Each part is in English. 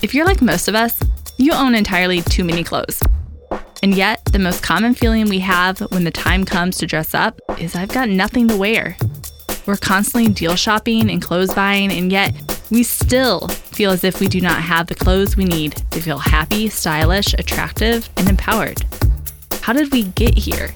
If you're like most of us, you own entirely too many clothes. And yet, the most common feeling we have when the time comes to dress up is I've got nothing to wear. We're constantly deal shopping and clothes buying, and yet we still feel as if we do not have the clothes we need to feel happy, stylish, attractive, and empowered. How did we get here?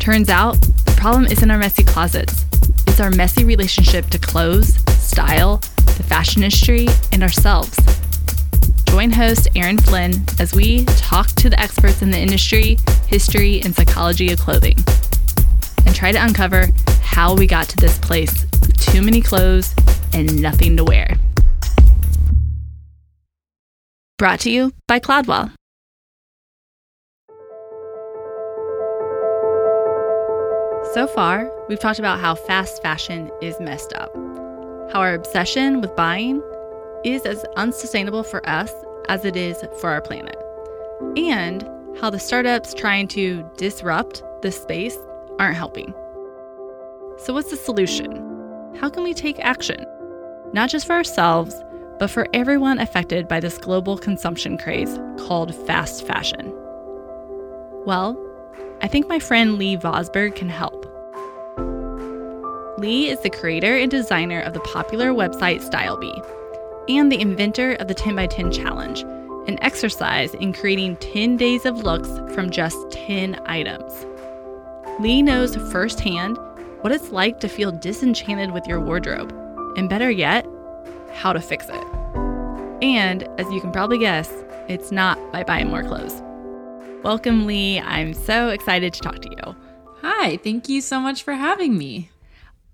Turns out, the problem isn't our messy closets, it's our messy relationship to clothes, style, the fashion industry, and ourselves. Join host Erin Flynn as we talk to the experts in the industry, history, and psychology of clothing, and try to uncover how we got to this place with too many clothes and nothing to wear. Brought to you by Cloudwell. So far, we've talked about how fast fashion is messed up, how our obsession with buying is as unsustainable for us as it is for our planet, and how the startups trying to disrupt this space aren't helping. So, what's the solution? How can we take action? Not just for ourselves, but for everyone affected by this global consumption craze called fast fashion. Well, I think my friend Lee Vosberg can help. Lee is the creator and designer of the popular website StyleBee and the inventor of the 10x10 challenge, an exercise in creating 10 days of looks from just 10 items. Lee knows firsthand what it's like to feel disenchanted with your wardrobe, and better yet, how to fix it. And as you can probably guess, it's not by buying more clothes. Welcome, Lee. I'm so excited to talk to you. Hi, thank you so much for having me.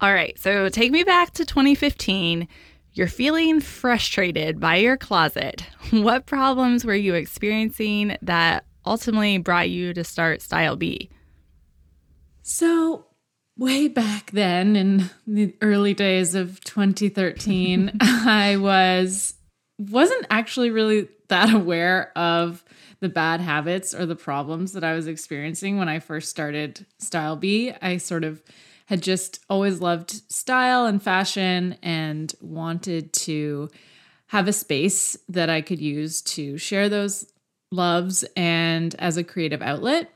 All right, so take me back to 2015. You're feeling frustrated by your closet. What problems were you experiencing that ultimately brought you to start Style Bee? So, way back then in the early days of 2013, I was wasn't actually really that aware of the bad habits or the problems that I was experiencing when I first started Style Bee. I sort of had just always loved style and fashion and wanted to have a space that I could use to share those loves and as a creative outlet.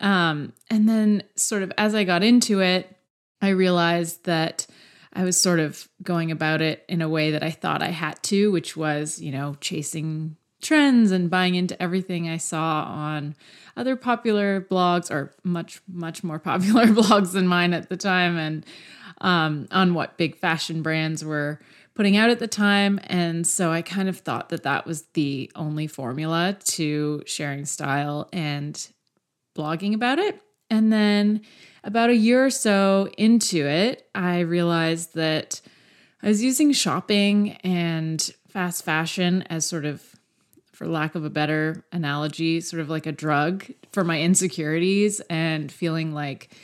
Um, and then, sort of, as I got into it, I realized that I was sort of going about it in a way that I thought I had to, which was, you know, chasing trends and buying into everything I saw on other popular blogs or much much more popular blogs than mine at the time and um, on what big fashion brands were putting out at the time. And so I kind of thought that that was the only formula to sharing style and blogging about it. And then about a year or so into it I realized that I was using shopping and fast fashion as sort of for lack of a better analogy, sort of like a drug for my insecurities and feeling like,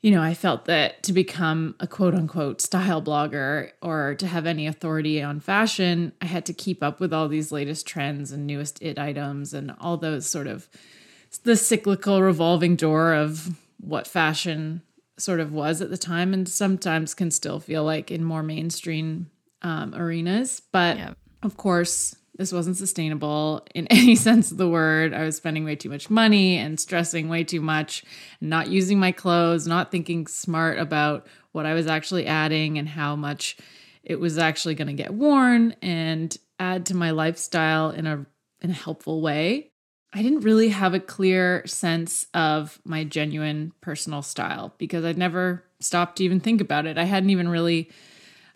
you know, I felt that to become a quote unquote style blogger or to have any authority on fashion, I had to keep up with all these latest trends and newest it items and all those sort of the cyclical revolving door of what fashion sort of was at the time and sometimes can still feel like in more mainstream um, arenas. But of course, this wasn't sustainable in any sense of the word. I was spending way too much money and stressing way too much, not using my clothes, not thinking smart about what I was actually adding and how much it was actually going to get worn and add to my lifestyle in a in a helpful way. I didn't really have a clear sense of my genuine personal style because I'd never stopped to even think about it. I hadn't even really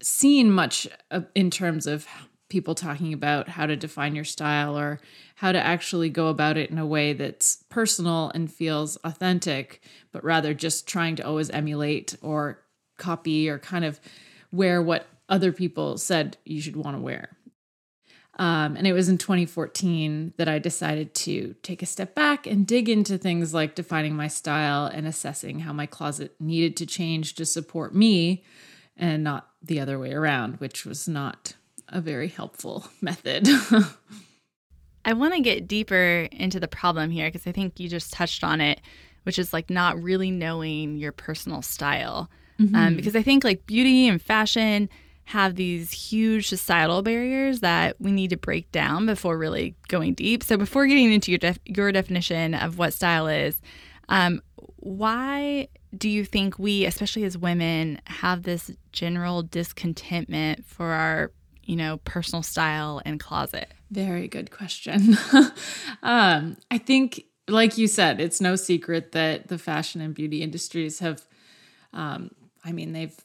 seen much in terms of people talking about how to define your style or how to actually go about it in a way that's personal and feels authentic, but rather just trying to always emulate or copy or kind of wear what other people said you should want to wear. Um, and it was in 2014 that I decided to take a step back and dig into things like defining my style and assessing how my closet needed to change to support me and not the other way around, which was not a very helpful method. I want to get deeper into the problem here because I think you just touched on it, which is like not really knowing your personal style. Um, mm-hmm. Um, because I think like beauty and fashion have these huge societal barriers that we need to break down before really going deep. So, before getting into your, def- your definition of what style is, um, why do you think we, especially as women, have this general discontentment for our, you know, personal style and closet? Very good question. um, I think, like you said, it's no secret that the fashion and beauty industries have, um, I mean, they've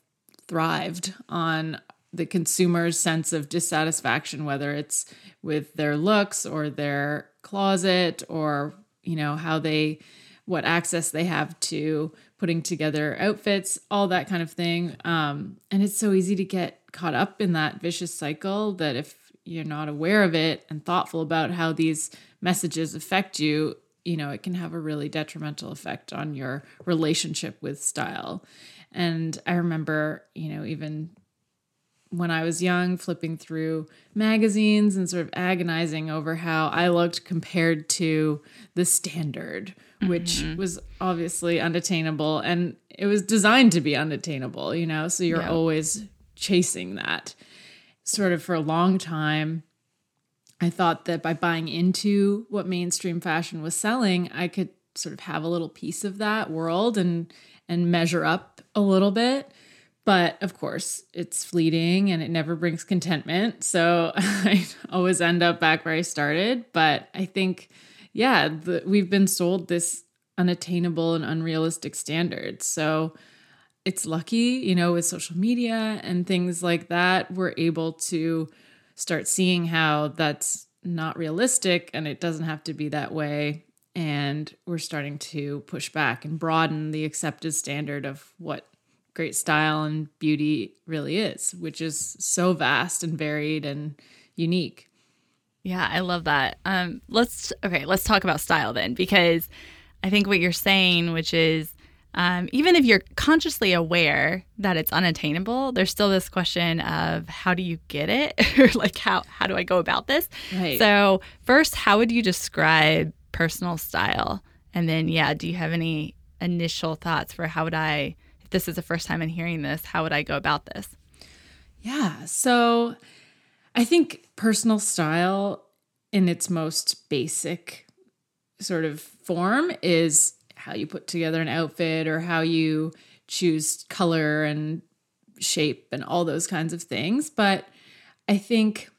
thrived on the consumer's sense of dissatisfaction, whether it's with their looks or their closet or, you know, how they, what access they have to putting together outfits, all that kind of thing. Um, and it's so easy to get caught up in that vicious cycle that if you're not aware of it and thoughtful about how these messages affect you, you know, it can have a really detrimental effect on your relationship with style. And I remember, you know, even when I was young, flipping through magazines and sort of agonizing over how I looked compared to the standard, which mm-hmm. was obviously unattainable. And it was designed to be unattainable, you know? So you're yeah. always chasing that. Sort of for a long time, I thought that by buying into what mainstream fashion was selling, I could sort of have a little piece of that world and and measure up a little bit. But of course, it's fleeting and it never brings contentment. So I always end up back where I started. But I think, yeah, the, we've been sold this unattainable and unrealistic standard. So it's lucky, you know, with social media and things like that, we're able to start seeing how that's not realistic and it doesn't have to be that way. And we're starting to push back and broaden the accepted standard of what great style and beauty really is, which is so vast and varied and unique. Yeah, I love that. Um, let's okay, let's talk about style then, because I think what you're saying, which is um, even if you're consciously aware that it's unattainable, there's still this question of how do you get it, or like how how do I go about this? Right. So first, how would you describe personal style, and then yeah, do you have any initial thoughts for how would I if this is the first time in hearing this, how would I go about this? Yeah. So I think personal style in its most basic sort of form is how you put together an outfit or how you choose color and shape and all those kinds of things. But I think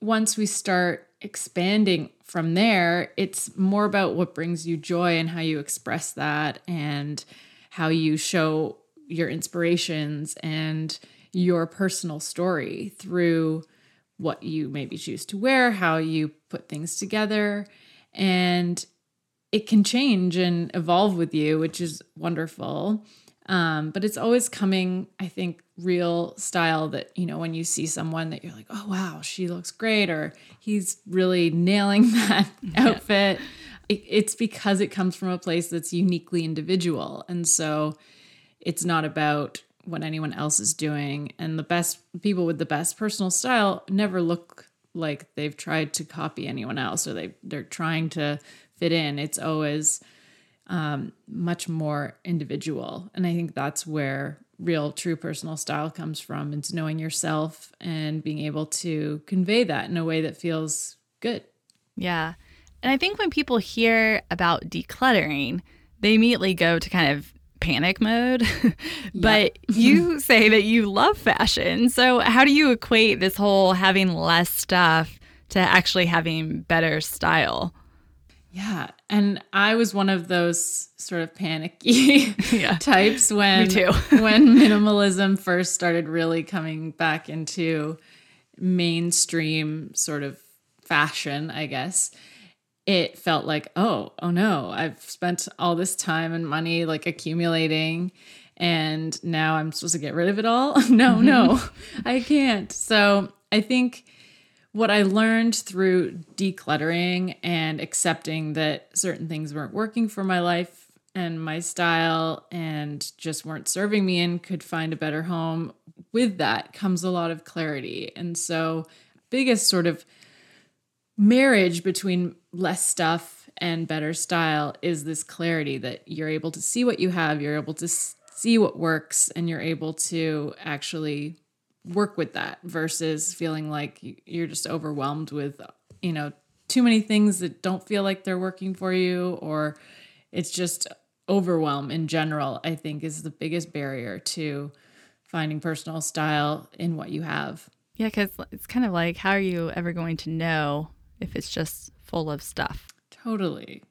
once we start expanding from there, it's more about what brings you joy and how you express that and how you show your inspirations and your personal story through what you maybe choose to wear, how you put things together. And it can change and evolve with you, which is wonderful. Um, but it's always coming, I think, real style that, you know, when you see someone that you're like, oh, wow, she looks great, or he's really nailing that outfit. It, it's because it comes from a place that's uniquely individual. And so it's not about what anyone else is doing. And the best people with the best personal style never look like they've tried to copy anyone else or they they're trying to fit in. It's always um, much more individual, and I think that's where real true personal style comes from. It's knowing yourself and being able to convey that in a way that feels good. Yeah. And I think when people hear about decluttering, they immediately go to kind of panic mode. but you say that you love fashion. So, how do you equate this whole having less stuff to actually having better style? Yeah. And I was one of those sort of panicky yeah. types when when minimalism first started really coming back into mainstream sort of fashion, I guess it felt like, oh, oh no, I've spent all this time and money like accumulating and now I'm supposed to get rid of it all. no, no, mm-hmm. I can't. So I think what I learned through decluttering and accepting that certain things weren't working for my life and my style and just weren't serving me and could find a better home, with that comes a lot of clarity. And so, biggest sort of marriage between less stuff and better style is this clarity that you're able to see what you have, you're able to see what works, and you're able to actually work with that versus feeling like you're just overwhelmed with, you know, too many things that don't feel like they're working for you or it's just overwhelm in general, I think is the biggest barrier to finding personal style in what you have. Yeah, because it's kind of like, how are you ever going to know if it's just full of stuff? Totally.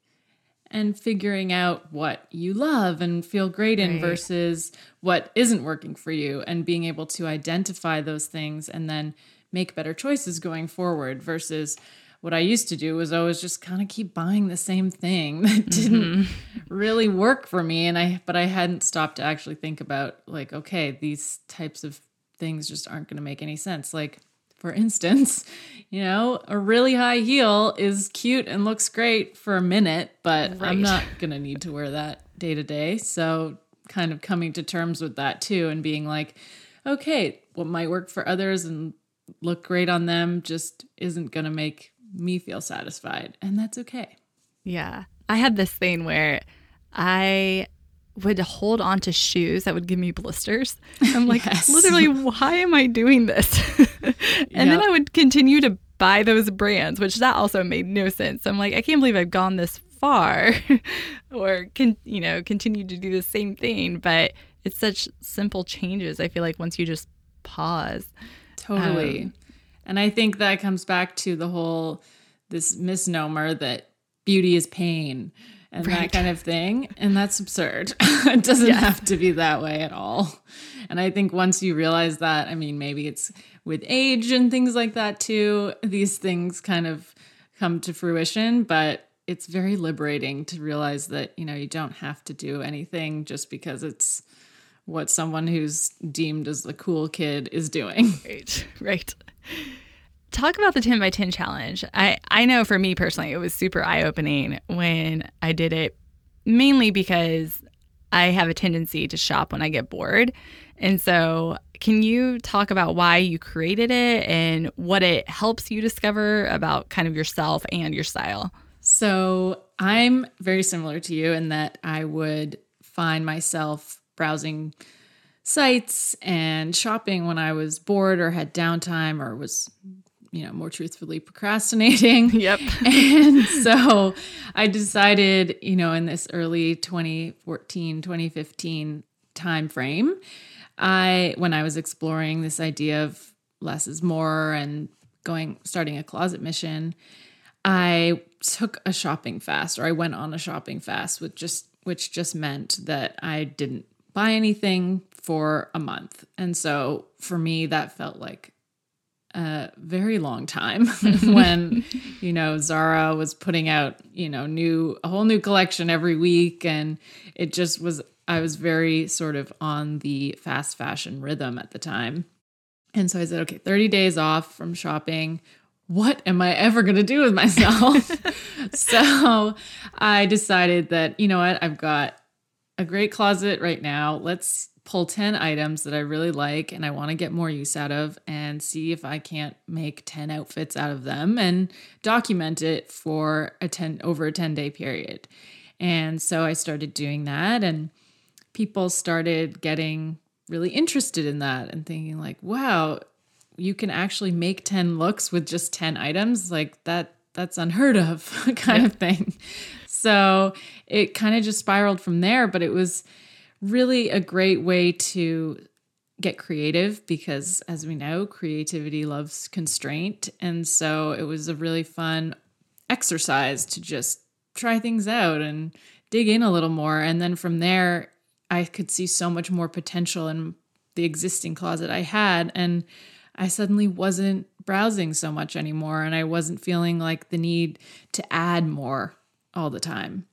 And figuring out what you love and feel great in Right. versus what isn't working for you, and being able to identify those things and then make better choices going forward versus what I used to do was always just kind of keep buying the same thing that didn't mm-hmm. really work for me. And I but I hadn't stopped to actually think about like okay these types of things just aren't going to make any sense. Like for instance you know a really high heel is cute and looks great for a minute but Right. I'm not going to need to wear that day to day so kind of coming to terms with that too and being like okay what might work for others and look great on them just isn't going to make me feel satisfied and that's okay Yeah. I had this thing where I would hold on to shoes that would give me blisters. I'm like, Yes. literally, why am I doing this? and then I would continue to buy those brands, which that also made no sense. I'm like, I can't believe I've gone this far or can, you know, continue to do the same thing. But it's such simple changes. I feel like once you just pause. Totally. Um, and I think that comes back to the whole this misnomer that beauty is pain and Right. that kind of thing. And that's absurd. it doesn't Yes. have to be that way at all. And I think once you realize that, I mean, maybe it's with age and things like that too, these things kind of come to fruition, but it's very liberating to realize that, you know, you don't have to do anything just because it's what someone who's deemed as the cool kid is doing. Right. Right. Talk about the 10 by 10 challenge. I, I know for me personally, it was super eye opening when I did it, mainly because I have a tendency to shop when I get bored. And so, can you talk about why you created it and what it helps you discover about kind of yourself and your style? So I'm very similar to you in that I would find myself browsing sites and shopping when I was bored or had downtime or was, you know, more truthfully procrastinating. Yep. and so I decided, you know, in this early 2014, 2015 time frame, I when I was exploring this idea of less is more and going starting a closet mission, I took a shopping fast or I went on a shopping fast with just which just meant that I didn't buy anything for a month. And so for me that felt like a very long time when you know Zara was putting out, you know, new a whole new collection every week and it just was I was very sort of on the fast fashion rhythm at the time. And so I said, okay, 30 days off from shopping. What am I ever going to do with myself? so I decided that, you know what, I've got a great closet right now. Let's pull 10 items that I really like and I want to get more use out of and see if I can't make 10 outfits out of them and document it for a 10 over a 10 day period. And so I started doing that and people started getting really interested in that and thinking like, wow, you can actually make 10 looks with just 10 items like that that's unheard of kind of thing. So it kind of just spiraled from there, but it was really a great way to get creative because as we know, creativity loves constraint. And so it was a really fun exercise to just try things out and dig in a little more. And then from there, I could see so much more potential in the existing closet I had. And I suddenly wasn't browsing so much anymore. And I wasn't feeling like the need to add more all the time.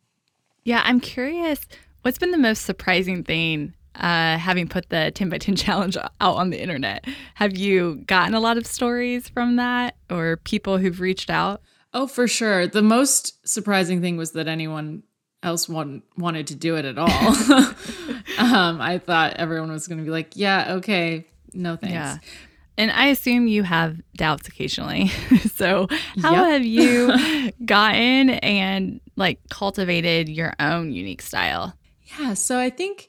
Yeah, I'm curious. What's been the most surprising thing uh, having put the 10 by 10 challenge out on the internet? Have you gotten a lot of stories from that or people who've reached out? Oh, for sure. The most surprising thing was that anyone else want, wanted to do it at all. um, I thought everyone was going to be like, yeah, okay, no thanks. Yeah. And I assume you have doubts occasionally. so, how Yep. have you gotten and like cultivated your own unique style? Yeah, so I think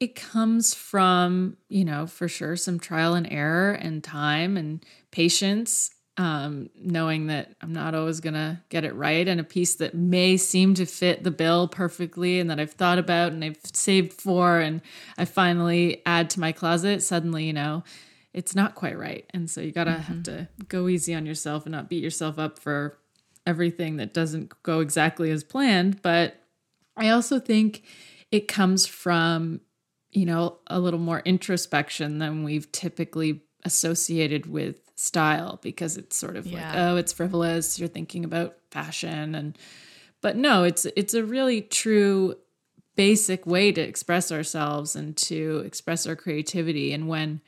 it comes from, you know, for sure some trial and error and time and patience, um, knowing that I'm not always going to get it right. And a piece that may seem to fit the bill perfectly and that I've thought about and I've saved for and I finally add to my closet, suddenly, you know, it's not quite right. And so you got to mm-hmm. have to go easy on yourself and not beat yourself up for everything that doesn't go exactly as planned. But I also think it comes from you know, a little more introspection than we've typically associated with style because it's sort of yeah. like, oh, it's frivolous, you're thinking about fashion and but no, it's it's a really true basic way to express ourselves and to express our creativity and when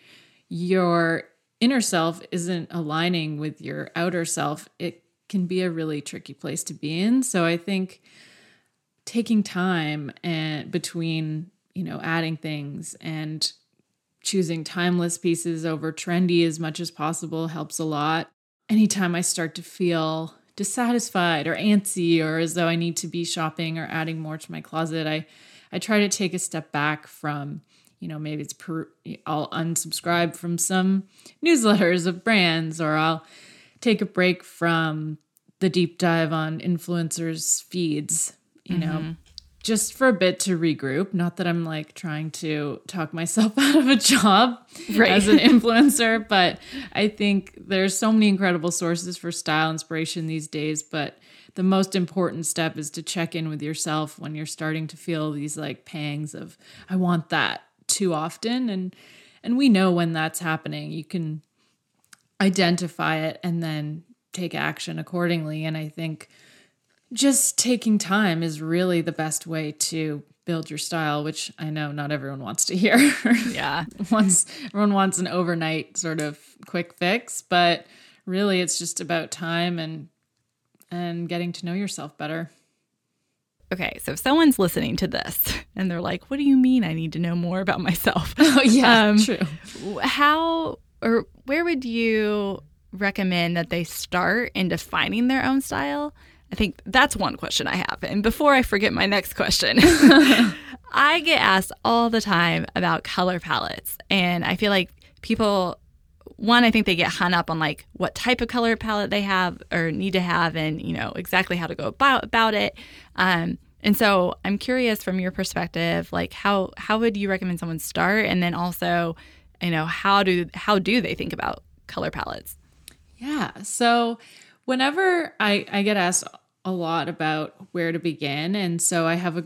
your inner self isn't aligning with your outer self, it can be a really tricky place to be in. So I think taking time and between you know, adding things and choosing timeless pieces over trendy as much as possible helps a lot. Anytime I start to feel dissatisfied or antsy or as though I need to be shopping or adding more to my closet, I I try to take a step back from, you know, maybe it's per, I'll unsubscribe from some newsletters of brands or I'll take a break from the deep dive on influencers feeds, you mm-hmm. know, just for a bit to regroup. Not that I'm like trying to talk myself out of a job right. as an influencer, but I think there's so many incredible sources for style inspiration these days. But the most important step is to check in with yourself when you're starting to feel these like pangs of, I want that too often. And and we know when that's happening. You can identify it and then take action accordingly. And I think just taking time is really the best way to build your style, which I know not everyone wants to hear. Yeah. Once everyone wants an overnight sort of quick fix, but really it's just about time and and getting to know yourself better. Okay, so if someone's listening to this and they're like, "What do you mean I need to know more about myself?" Oh, yeah, um, true. How or where would you recommend that they start in defining their own style? I think that's one question I have. And before I forget my next question, I get asked all the time about color palettes. And I feel like people, one, I think they get hung up on like what type of color palette they have or need to have and, you know, exactly how to go about, about it. Um, and so I'm curious from your perspective, like how, how would you recommend someone start? And then also, you know, how do, how do they think about color palettes? Yeah. So whenever I, I get asked a lot about where to begin. And so I have a,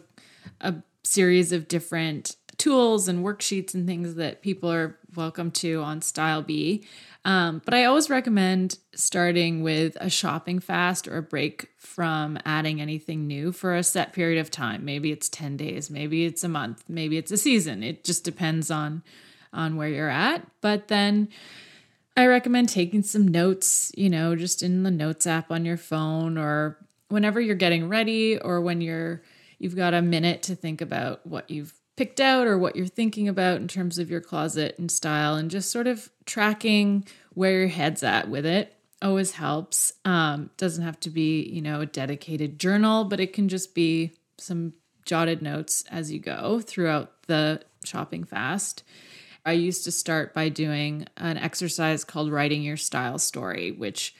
a series of different tools and worksheets and things that people are welcome to on Style Bee. Um, but I always recommend starting with a shopping fast or a break from adding anything new for a set period of time. Maybe it's 10 days, maybe it's a month, maybe it's a season. It just depends on on where you're at. But then I recommend taking some notes, you know, just in the notes app on your phone or whenever you're getting ready or when you're you've got a minute to think about what you've picked out or what you're thinking about in terms of your closet and style and just sort of tracking where your head's at with it always helps. Um, doesn't have to be you know a dedicated journal but it can just be some jotted notes as you go throughout the shopping fast. I used to start by doing an exercise called writing your style story which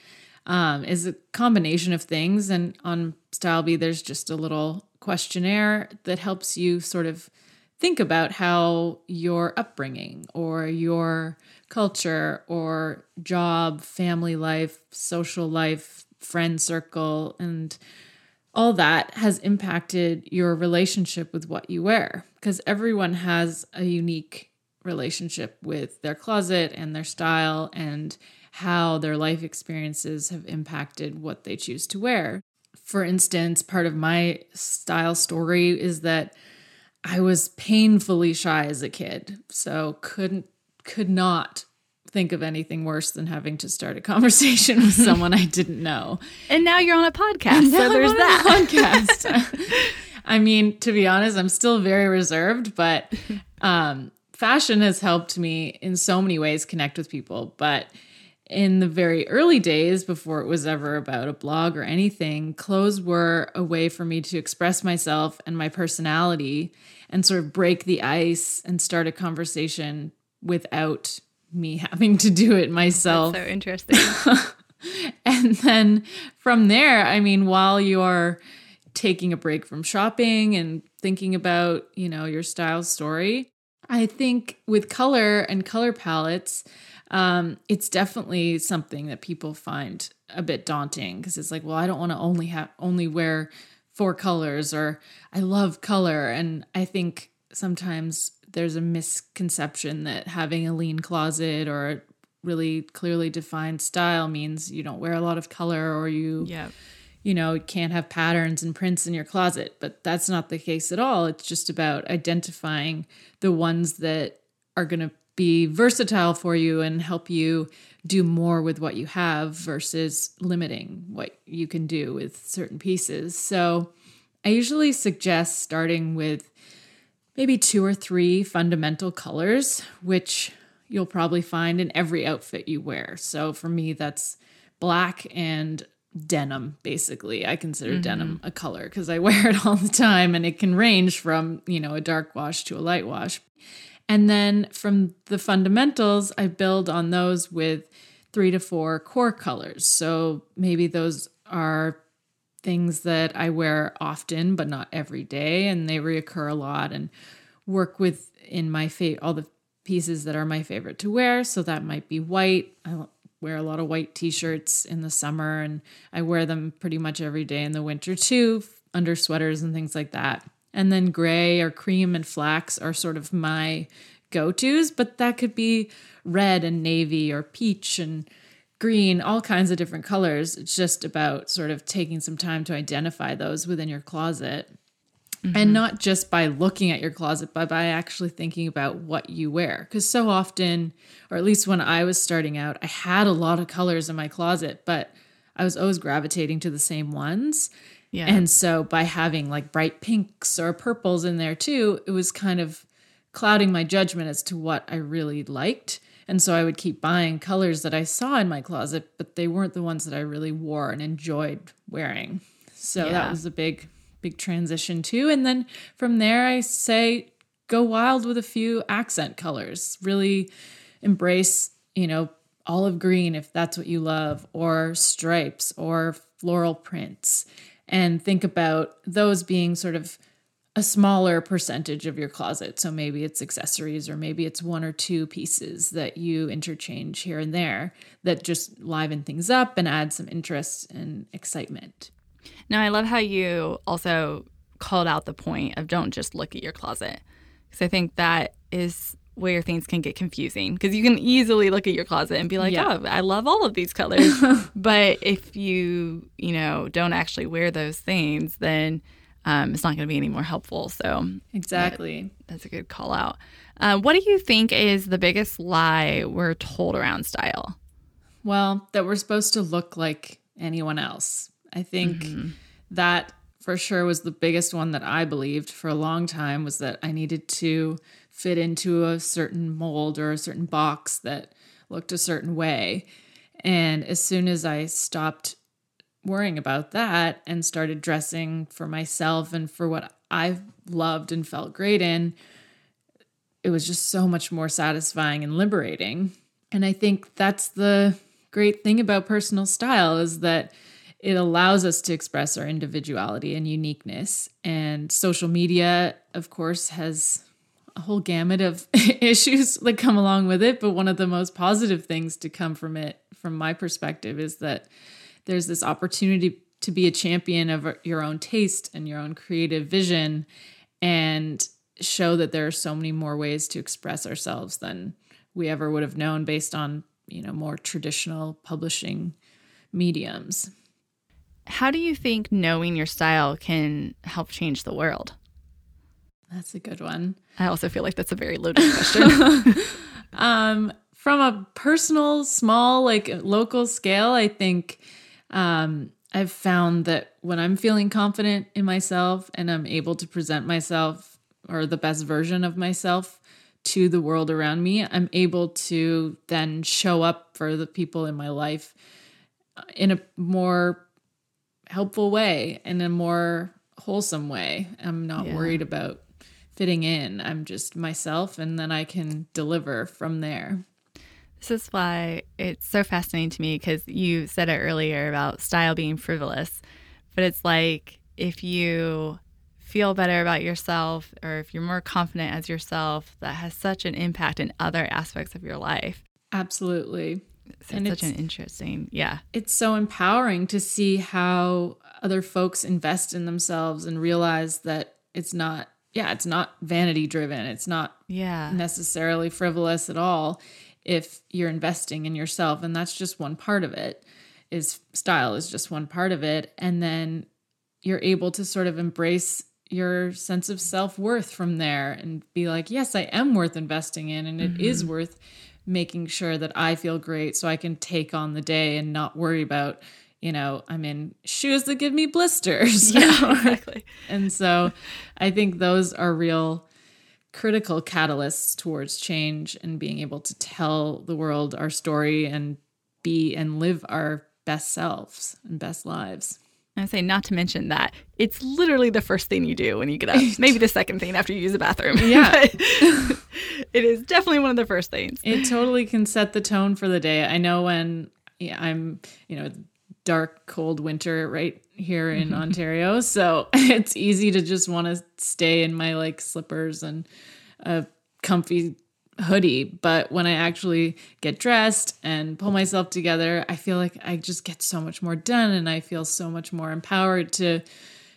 um, is a combination of things. And on StyleBee, there's just a little questionnaire that helps you sort of think about how your upbringing or your culture or job, family life, social life, friend circle, and all that has impacted your relationship with what you wear. Because everyone has a unique relationship with their closet and their style and how their life experiences have impacted what they choose to wear. For instance, part of my style story is that I was painfully shy as a kid, so couldn't could not think of anything worse than having to start a conversation with someone I didn't know. And now you're on a podcast, so there's that podcast. I mean, to be honest, I'm still very reserved, but um, fashion has helped me in so many ways connect with people. But in the very early days, before it was ever about a blog or anything, clothes were a way for me to express myself and my personality and sort of break the ice and start a conversation without me having to do it myself. That's so interesting. and then from there, I mean, while you're taking a break from shopping and thinking about, you know, your style story, I think with color and color palettes, um, it's definitely something that people find a bit daunting because it's like, well, I don't want to only have only wear four colors or I love color. And I think sometimes there's a misconception that having a lean closet or a really clearly defined style means you don't wear a lot of color or you. You know can't have patterns and prints in your closet but that's not the case at all it's just about identifying the ones that are going to be versatile for you and help you do more with what you have versus limiting what you can do with certain pieces. So I usually suggest starting with maybe two or three fundamental colors, which you'll probably find in every outfit you wear. So for me, that's black and denim basically i consider mm-hmm. denim a color because i wear it all the time and it can range from you know a dark wash to a light wash and then from the fundamentals, I build on those with three to four core colors. So maybe those are things that I wear often, but not every day, and they reoccur a lot and work with in my favorite all the pieces that are my favorite to wear. So that might be white. I wear a lot of white t-shirts in the summer, and I wear them pretty much every day in the winter too, under sweaters and things like that. And then gray or cream and flax are sort of my go tos, but that could be red and navy or peach and green, all kinds of different colors. It's just about sort of taking some time to identify those within your closet. Mm-hmm. And not just by looking at your closet, but by actually thinking about what you wear. Because so often, or at least when I was starting out, I had a lot of colors in my closet, but I was always gravitating to the same ones. Yeah. And so by having like bright pinks or purples in there too, it was kind of clouding my judgment as to what I really liked. And so I would keep buying colors that I saw in my closet, but they weren't the ones that I really wore and enjoyed wearing. So yeah. that was a big, big transition too. And then from there, I say go wild with a few accent colors. Really embrace, you know, olive green if that's what you love, or stripes or floral prints and think about those being sort of a smaller percentage of your closet. So maybe it's accessories or maybe it's one or two pieces that you interchange here and there that just liven things up and add some interest and excitement. Now, I love how you also called out the point of don't just look at your closet. Because I think that is where things can get confusing because you can easily look at your closet and be like, yeah. "Oh, I love all of these colors." but if you, you know, don't actually wear those things, then um, it's not going to be any more helpful. So exactly, that, that's a good call out. Uh, what do you think is the biggest lie we're told around style? Well, that we're supposed to look like anyone else. I think mm-hmm. that for sure was the biggest one that I believed for a long time was that I needed to fit into a certain mold or a certain box that looked a certain way. And as soon as I stopped worrying about that and started dressing for myself and for what I loved and felt great in, it was just so much more satisfying and liberating. And I think that's the great thing about personal style is that it allows us to express our individuality and uniqueness. And social media, of course, has a whole gamut of issues that come along with it. But one of the most positive things to come from it, from my perspective, is that there's this opportunity to be a champion of your own taste and your own creative vision and show that there are so many more ways to express ourselves than we ever would have known based on, you know, more traditional publishing mediums. How do you think knowing your style can help change the world? That's a good one. I also feel like that's a very loaded question. um, from a personal, small, like local scale, I think um, I've found that when I'm feeling confident in myself and I'm able to present myself or the best version of myself to the world around me, I'm able to then show up for the people in my life in a more helpful way, in a more wholesome way. I'm not Yeah. worried about fitting in. I'm just myself, and then I can deliver from there. This is why it's so fascinating to me because you said it earlier about style being frivolous, but it's like if you feel better about yourself or if you're more confident as yourself, that has such an impact in other aspects of your life. Absolutely. So And it's such it's- an interesting, yeah, it's so empowering to see how other folks invest in themselves and realize that it's not yeah it's not vanity driven. It's not yeah, necessarily frivolous at all if you're investing in yourself and that's just one part of it is style is just one part of it. And then you're able to sort of embrace your sense of self-worth from there and be like yes i am worth investing in and it is mm-hmm. worth making sure that i feel great so i can take on the day and not worry about you know i'm in shoes that give me blisters yeah, exactly. and so I think those are real critical catalysts towards change and being able to tell the world our story and be and live our best selves and best lives. I say not to mention that it's literally the first thing you do when you get up. Maybe the second thing after you use the bathroom. Yeah. It is definitely one of the first things. It totally can set the tone for the day. I know when yeah, I'm, you know, dark, cold winter right here in mm-hmm. Ontario. So it's easy to just want to stay in my like slippers and a comfy hoodie. But when I actually get dressed and pull myself together, I feel like I just get so much more done and I feel so much more empowered to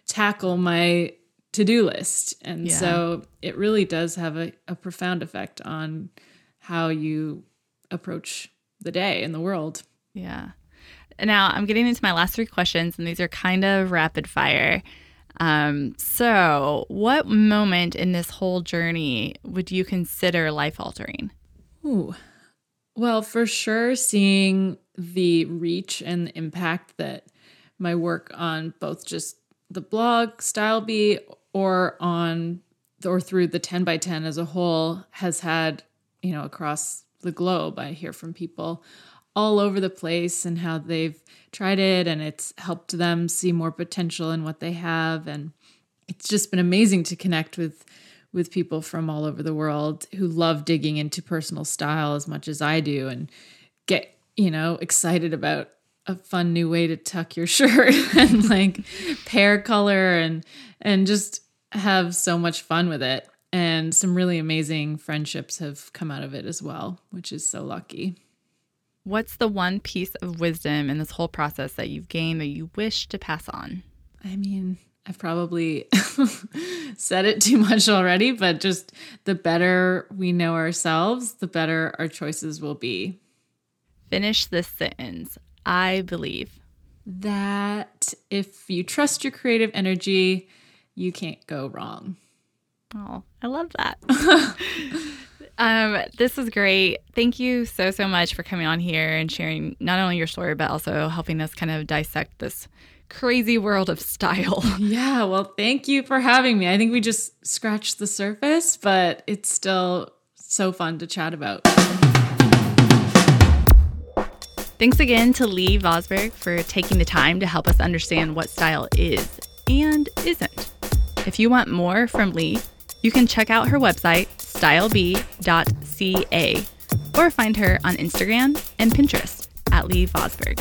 tackle my to do list. And Yeah. so it really does have a, a profound effect on how you approach the day and the world. Yeah. Now I'm getting into my last three questions, and these are kind of rapid fire. Um, so, what moment in this whole journey would you consider life altering? Ooh. Well, for sure, seeing the reach and the impact that my work on both just the blog Style Bee or on or through the 10 by 10 as a whole has had, you know, across the globe. I hear from people all over the place and how they've tried it and it's helped them see more potential in what they have and it's just been amazing to connect with with people from all over the world who love digging into personal style as much as I do and get, you know, excited about a fun new way to tuck your shirt and like pair color and and just have so much fun with it. And some really amazing friendships have come out of it as well, which is so lucky. What's the one piece of wisdom in this whole process that you've gained that you wish to pass on? I mean, I've probably said it too much already, but just the better we know ourselves, the better our choices will be. Finish this sentence. I believe. That if you trust your creative energy, you can't go wrong. Oh, I love that. um, this is great. Thank you so, so much for coming on here and sharing not only your story, but also helping us kind of dissect this crazy world of style. Yeah, well, thank you for having me. I think we just scratched the surface, but it's still so fun to chat about. Thanks again to Lee Vosberg for taking the time to help us understand what style is and isn't. If you want more from Lee, you can check out her website, stylebee.ca, or find her on Instagram and Pinterest at Lee Vosberg.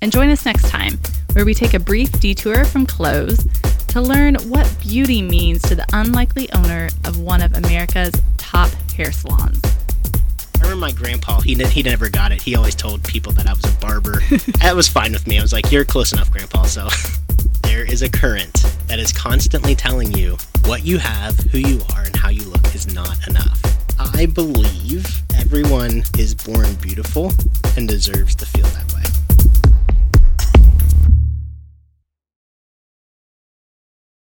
And join us next time, where we take a brief detour from clothes to learn what beauty means to the unlikely owner of one of America's top hair salons. I remember my grandpa. He he never got it. He always told people that I was a barber. that was fine with me. I was like, "You're close enough, grandpa." So there is a current that is constantly telling you what you have, who you are, and how you look is not enough. I believe everyone is born beautiful and deserves to feel that way.